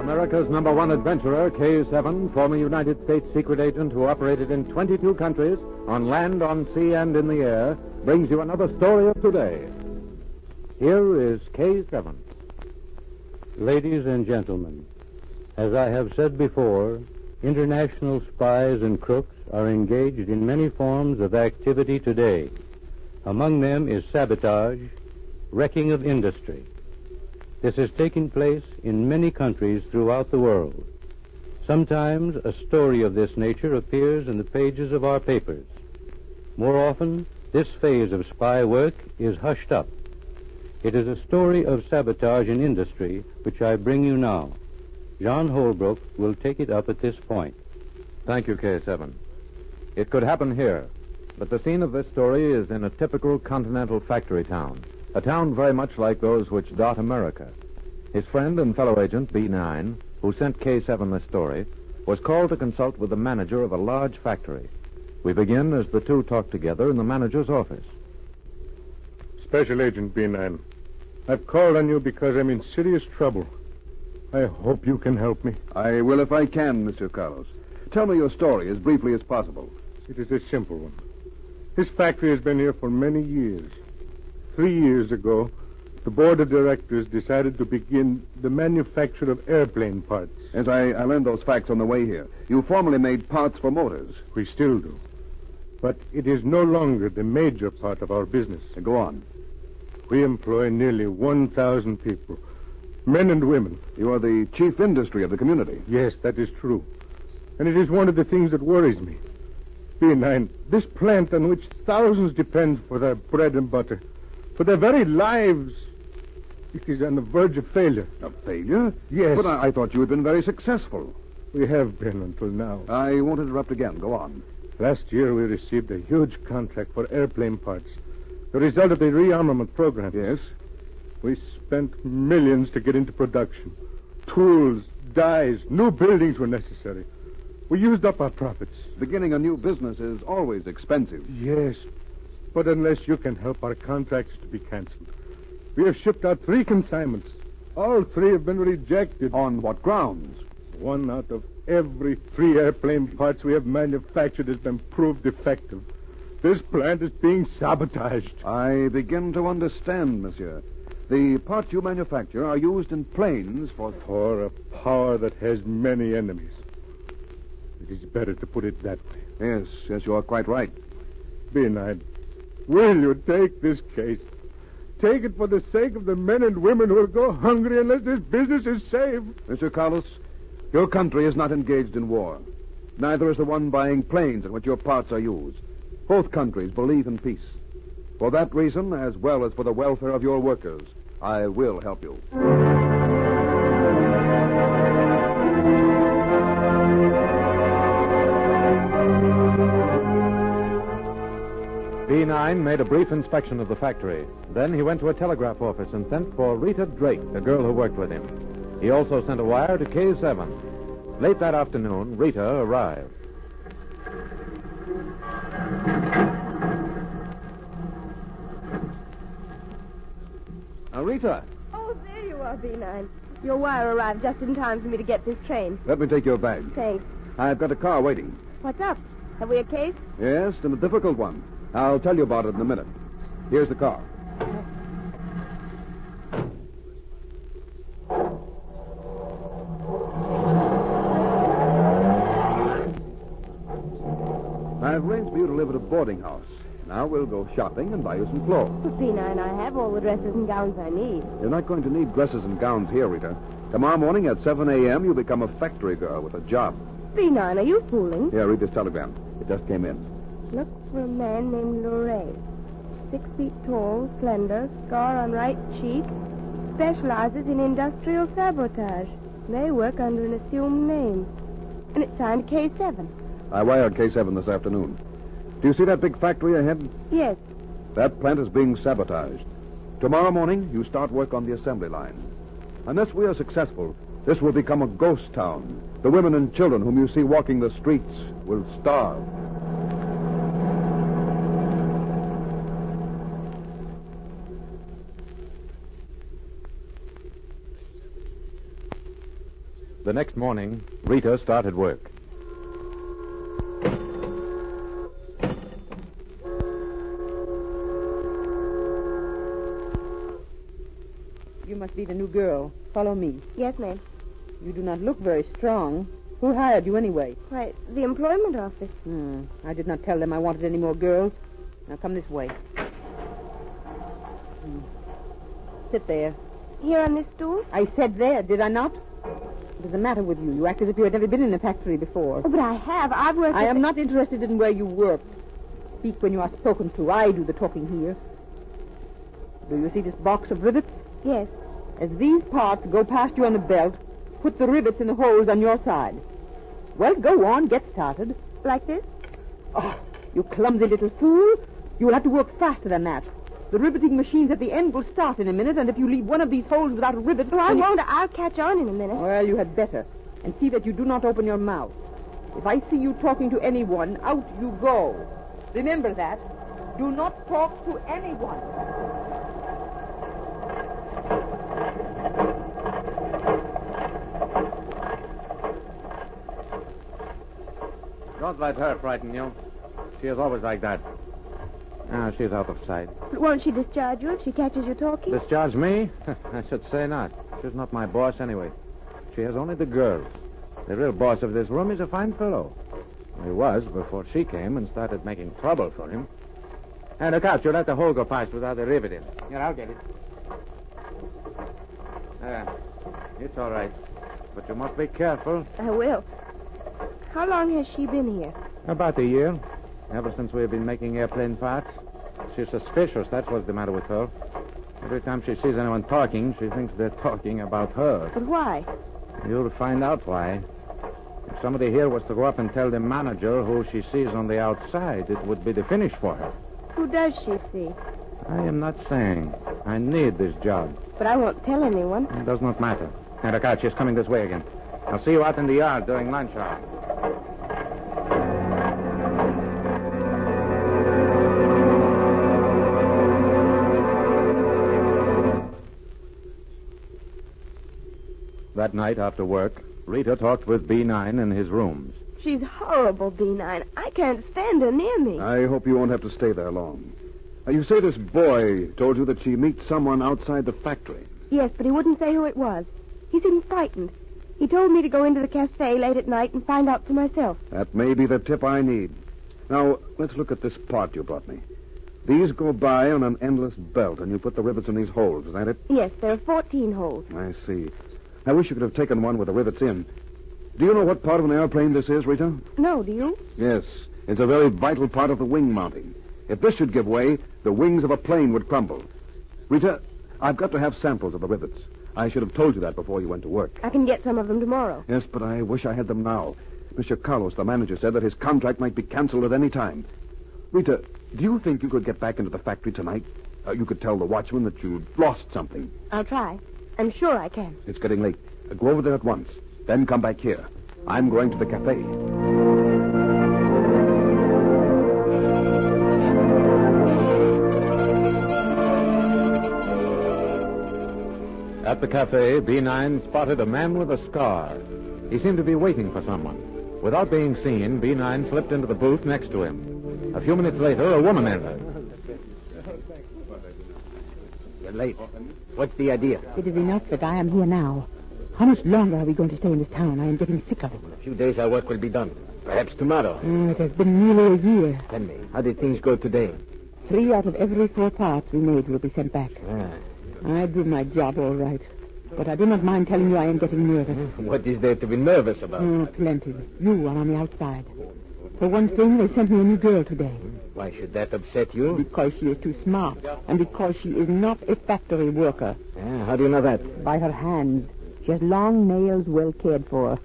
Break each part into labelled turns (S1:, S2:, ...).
S1: America's number one adventurer, K7, former United States secret agent who operated in 22 countries, on land, on sea, and in the air, brings you another story of today. Here is K7.
S2: Ladies and gentlemen, as I have said before, international spies and crooks are engaged in many forms of activity today. Among them is sabotage, wrecking of industry. This is taking place in many countries throughout the world. Sometimes a story of this nature appears in the pages of our papers. More often, this phase of spy work is hushed up. It is a story of sabotage in industry which I bring you now. John Holbrook will take it up at this point.
S1: Thank you, K7. It could happen here, but the scene of this story is in a typical continental factory town, a town very much like those which dot America. His friend and fellow agent, B9, who sent K7 this story, was called to consult with the manager of a large factory. We begin as the two talk together in the manager's office.
S3: Special Agent B9. I've called on you because I'm in serious trouble. I hope you can help me.
S4: I will if I can, Mr. Carlos. Tell me your story as briefly as possible.
S3: It is a simple one. This factory has been here for many years. Three years ago, the board of directors decided to begin the manufacture of airplane parts.
S4: As I, I learned those facts on the way here, you formerly made parts for motors.
S3: We still do. But it is no longer the major part of our business.
S4: Go on.
S3: We employ nearly 1,000 people, men and women.
S4: You are the chief industry of the community.
S3: Yes, that is true. And it is one of the things that worries me. B9, this plant on which thousands depend for their bread and butter, for their very lives, it is on the verge of failure.
S4: Of failure?
S3: Yes.
S4: But I, I thought you had been very successful.
S3: We have been until now.
S4: I won't interrupt again. Go on.
S3: Last year, we received a huge contract for airplane parts. The result of the rearmament program.
S4: Yes?
S3: We spent millions to get into production. Tools, dies, new buildings were necessary. We used up our profits.
S4: Beginning a new business is always expensive.
S3: Yes, but unless you can help our contracts to be canceled. We have shipped out three consignments. All three have been rejected.
S4: On what grounds?
S3: One out of every three airplane parts we have manufactured has been proved defective. This plant is being sabotaged.
S4: I begin to understand, monsieur. The parts you manufacture are used in planes for.
S3: For a power that has many enemies. It is better to put it that way.
S4: Yes, yes, you are quite right.
S3: B9, will you take this case? Take it for the sake of the men and women who will go hungry unless this business is saved.
S4: Mr. Carlos, your country is not engaged in war. Neither is the one buying planes in which your parts are used. Both countries believe in peace. For that reason, as well as for the welfare of your workers, I will help you.
S1: B9 made a brief inspection of the factory. Then he went to a telegraph office and sent for Rita Drake, the girl who worked with him. He also sent a wire to K7. Late that afternoon, Rita arrived.
S4: Rita,
S5: Oh, there you are, B9. Your wire arrived just in time for me to get this train.
S4: let me take your bag.
S5: Thanks.
S4: I've got a car waiting.
S5: What's up? Have we a case?
S4: Yes, and a difficult one. I'll tell you about it in a minute. Here's the car. I've arranged for you to live at a boarding house. Now we'll go shopping and buy you some clothes.
S5: But B9, I have all the dresses and gowns I need.
S4: You're not going to need dresses and gowns here, Rita. Tomorrow morning at 7 a.m., you'll become a factory girl with a job.
S5: B9, are you fooling?
S4: Here, read this telegram. It just came in.
S5: Look for a man named Luray. Six feet tall, slender, scar on right cheek. Specializes in industrial sabotage. May work under an assumed name. And it's signed K7.
S4: I wired K7 this afternoon. Do you see that big factory ahead?
S5: Yes.
S4: That plant is being sabotaged. Tomorrow morning, you start work on the assembly line. Unless we are successful, this will become a ghost town. The women and children whom you see walking the streets will starve.
S1: The next morning, Rita started work.
S6: Be the new girl. Follow me.
S5: Yes, ma'am.
S6: You do not look very strong. Who hired you anyway?
S5: Why, the employment office.
S6: Hmm. I did not tell them I wanted any more girls. Now come this way. Hmm. Sit there.
S5: Here on this stool?
S6: I said there, did I not? What is the matter with you? You act as if you had never been in a factory before.
S5: Oh, but I have. I've worked.
S6: I am
S5: the-
S6: not interested in where you worked. Speak when you are spoken to. I do the talking here. Do you see this box of rivets?
S5: Yes.
S6: As these parts go past you on the belt, put the rivets in the holes on your side. Well, go on, get started.
S5: Like this?
S6: Oh, you clumsy little fool. You will have to work faster than that. The riveting machines at the end will start in a minute, and if you leave one of these holes without a rivet...
S5: Well, I
S6: you-
S5: won't. I'll catch on in a minute.
S6: Well, you had better. And see that you do not open your mouth. If I see you talking to anyone, out you go. Remember that. Do not talk to anyone.
S1: Don't let her frighten you. She is always like that. Ah, she's out of sight.
S5: But won't she discharge you if she catches you talking?
S1: Discharge me? I should say not. She's not my boss anyway. She has only the girls. The real boss of this room is a fine fellow. He was before she came and started making trouble for him. And look out, you let the hole go past without the rivet in. Here, I'll get it. Ah, it's all right. But you must be careful.
S5: I will. How long has she been here?
S1: About a year. Ever since we've been making airplane parts. She's suspicious, that's what's the matter with her. Every time she sees anyone talking, she thinks they're talking about her.
S5: But why?
S1: You'll find out why. If somebody here was to go up and tell the manager who she sees on the outside, it would be the finish for her.
S5: Who does she see?
S1: I am not saying. I need this job.
S5: But I won't tell anyone.
S1: It does not matter. Now, look out, she's coming this way again. I'll see you out in the yard during lunch hour. That night after work, Rita talked with B9 in his rooms.
S5: She's horrible, B9. I can't stand her near me.
S4: I hope you won't have to stay there long. Now, you say this boy told you that she meets someone outside the factory.
S5: Yes, but he wouldn't say who it was. He seemed frightened. He told me to go into the cafe late at night and find out for myself.
S4: That may be the tip I need. Now, let's look at this part you brought me. These go by on an endless belt, and you put the rivets in these holes, is that it?
S5: Yes, there are 14 holes.
S4: I see. I wish you could have taken one with the rivets in. Do you know what part of an airplane this is, Rita?
S5: No, do you?
S4: Yes. It's a very vital part of the wing mounting. If this should give way, the wings of a plane would crumble. Rita, I've got to have samples of the rivets. I should have told you that before you went to work.
S5: I can get some of them tomorrow.
S4: Yes, but I wish I had them now. Mr. Carlos, the manager, said that his contract might be canceled at any time. Rita, do you think you could get back into the factory tonight? Uh, you could tell the watchman that you'd lost something.
S5: I'll try. I'm sure I can.
S4: It's getting late. Go over there at once. Then come back here. I'm going to the cafe.
S1: At the cafe, B9 spotted a man with a scar. He seemed to be waiting for someone. Without being seen, B9 slipped into the booth next to him. A few minutes later, a woman entered.
S7: You're late. What's the idea?
S8: It is enough that I am here now. How much longer are we going to stay in this town? I am getting sick of it.
S7: In a few days, our work will be done. Perhaps tomorrow.
S8: Mm, it has been nearly a year.
S7: Tell me, how did things go today?
S8: Three out of every four parts we made will be sent back.
S7: Ah,
S8: I do my job all right. But I do not mind telling you I am getting nervous.
S7: what is there to be nervous about?
S8: Oh, plenty. You are on the outside. For one thing, they sent me a new girl today.
S7: Why should that upset you?
S8: Because she is too smart. And because she is not a factory worker.
S7: Ah, how do you know that?
S8: By her hands. She has long nails well cared for.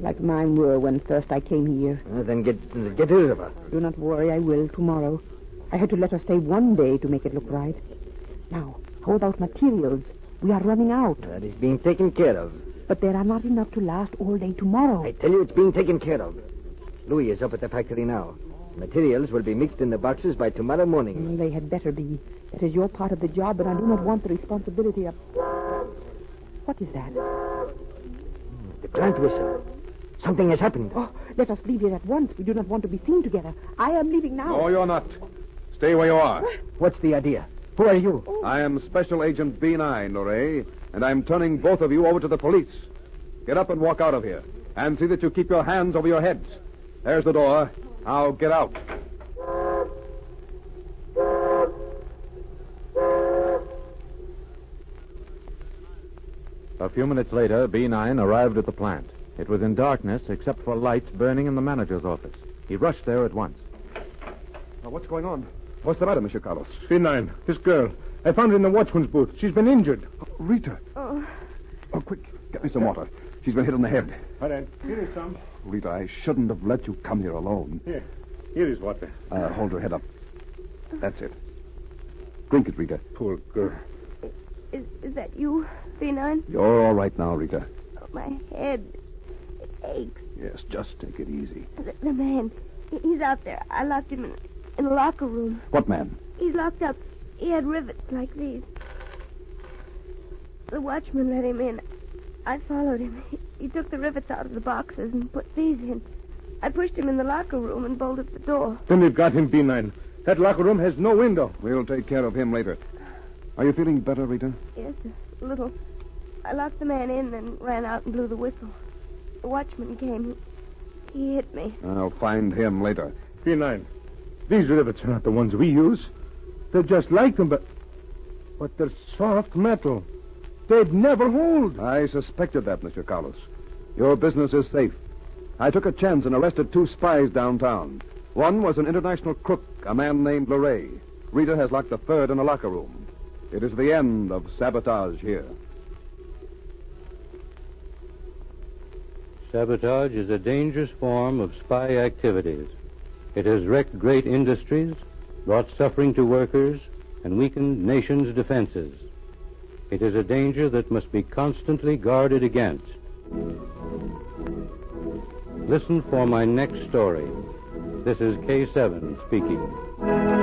S8: Like mine were when first I came here.
S7: Ah, then get get rid of her.
S8: Do not worry, I will tomorrow. I had to let her stay one day to make it look right. Now, how about materials? We are running out,
S7: That is being taken care of.
S8: but there are not enough to last all day tomorrow.
S7: I tell you, it's being taken care of. Louis is up at the factory now. Materials will be mixed in the boxes by tomorrow morning.
S8: Mm, They had better be. That is your part of the job, and I do not want the responsibility of. What is that?
S7: The plant whistle. Something has happened.
S8: Oh, let us leave here at once. We do not want to be seen together. I am leaving now.
S4: No, you're not. Stay where you are.
S7: What's the idea? Who are you?
S4: I am Special Agent B9, Lorray, and I'm turning both of you over to the police. Get up and walk out of here. And see that you keep your hands over your heads. There's the door. Now get out.
S1: A few minutes later, B9 arrived at the plant. It was in darkness except for lights burning in the manager's office. He rushed there at once.
S4: Now, what's going on? What's the matter, Monsieur Carlos?
S3: B9, this girl. I found her in the watchman's booth. She's been injured.
S4: Oh, Rita.
S5: Oh,
S4: Oh, quick. Get me some water. She's been hit on the head.
S3: All right. Here is some.
S4: Rita, I shouldn't have let you come here alone.
S3: Here. Here is water.
S4: Uh, hold her head up. That's it. Drink it, Rita.
S3: Poor girl.
S5: is, is that you, B9?
S4: You're all right now, Rita.
S5: Oh, my head. It aches.
S4: Yes, just take it easy.
S5: The, the man. He's out there. I locked him in, in a locker room.
S4: What man?
S5: He's locked up. He had rivets like these. The watchman let him in. I followed him. He, he took the rivets out of the boxes and put these in. I pushed him in the locker room and bolted the door.
S3: Then they've got him, B9. That locker room has no window.
S4: We'll take care of him later. Are you feeling better, Rita?
S5: Yes, a little. I locked the man in and ran out and blew the whistle. The watchman came. He, he hit me.
S4: I'll find him later.
S3: B9. These rivets are not the ones we use. They're just like them, but. But they're soft metal. They'd never hold.
S4: I suspected that, Mr. Carlos. Your business is safe. I took a chance and arrested two spies downtown. One was an international crook, a man named Lorray. Rita has locked the third in a locker room. It is the end of sabotage here.
S2: Sabotage is a dangerous form of spy activities. It has wrecked great industries, brought suffering to workers, and weakened nations' defenses. It is a danger that must be constantly guarded against. Listen for my next story. This is K7 speaking.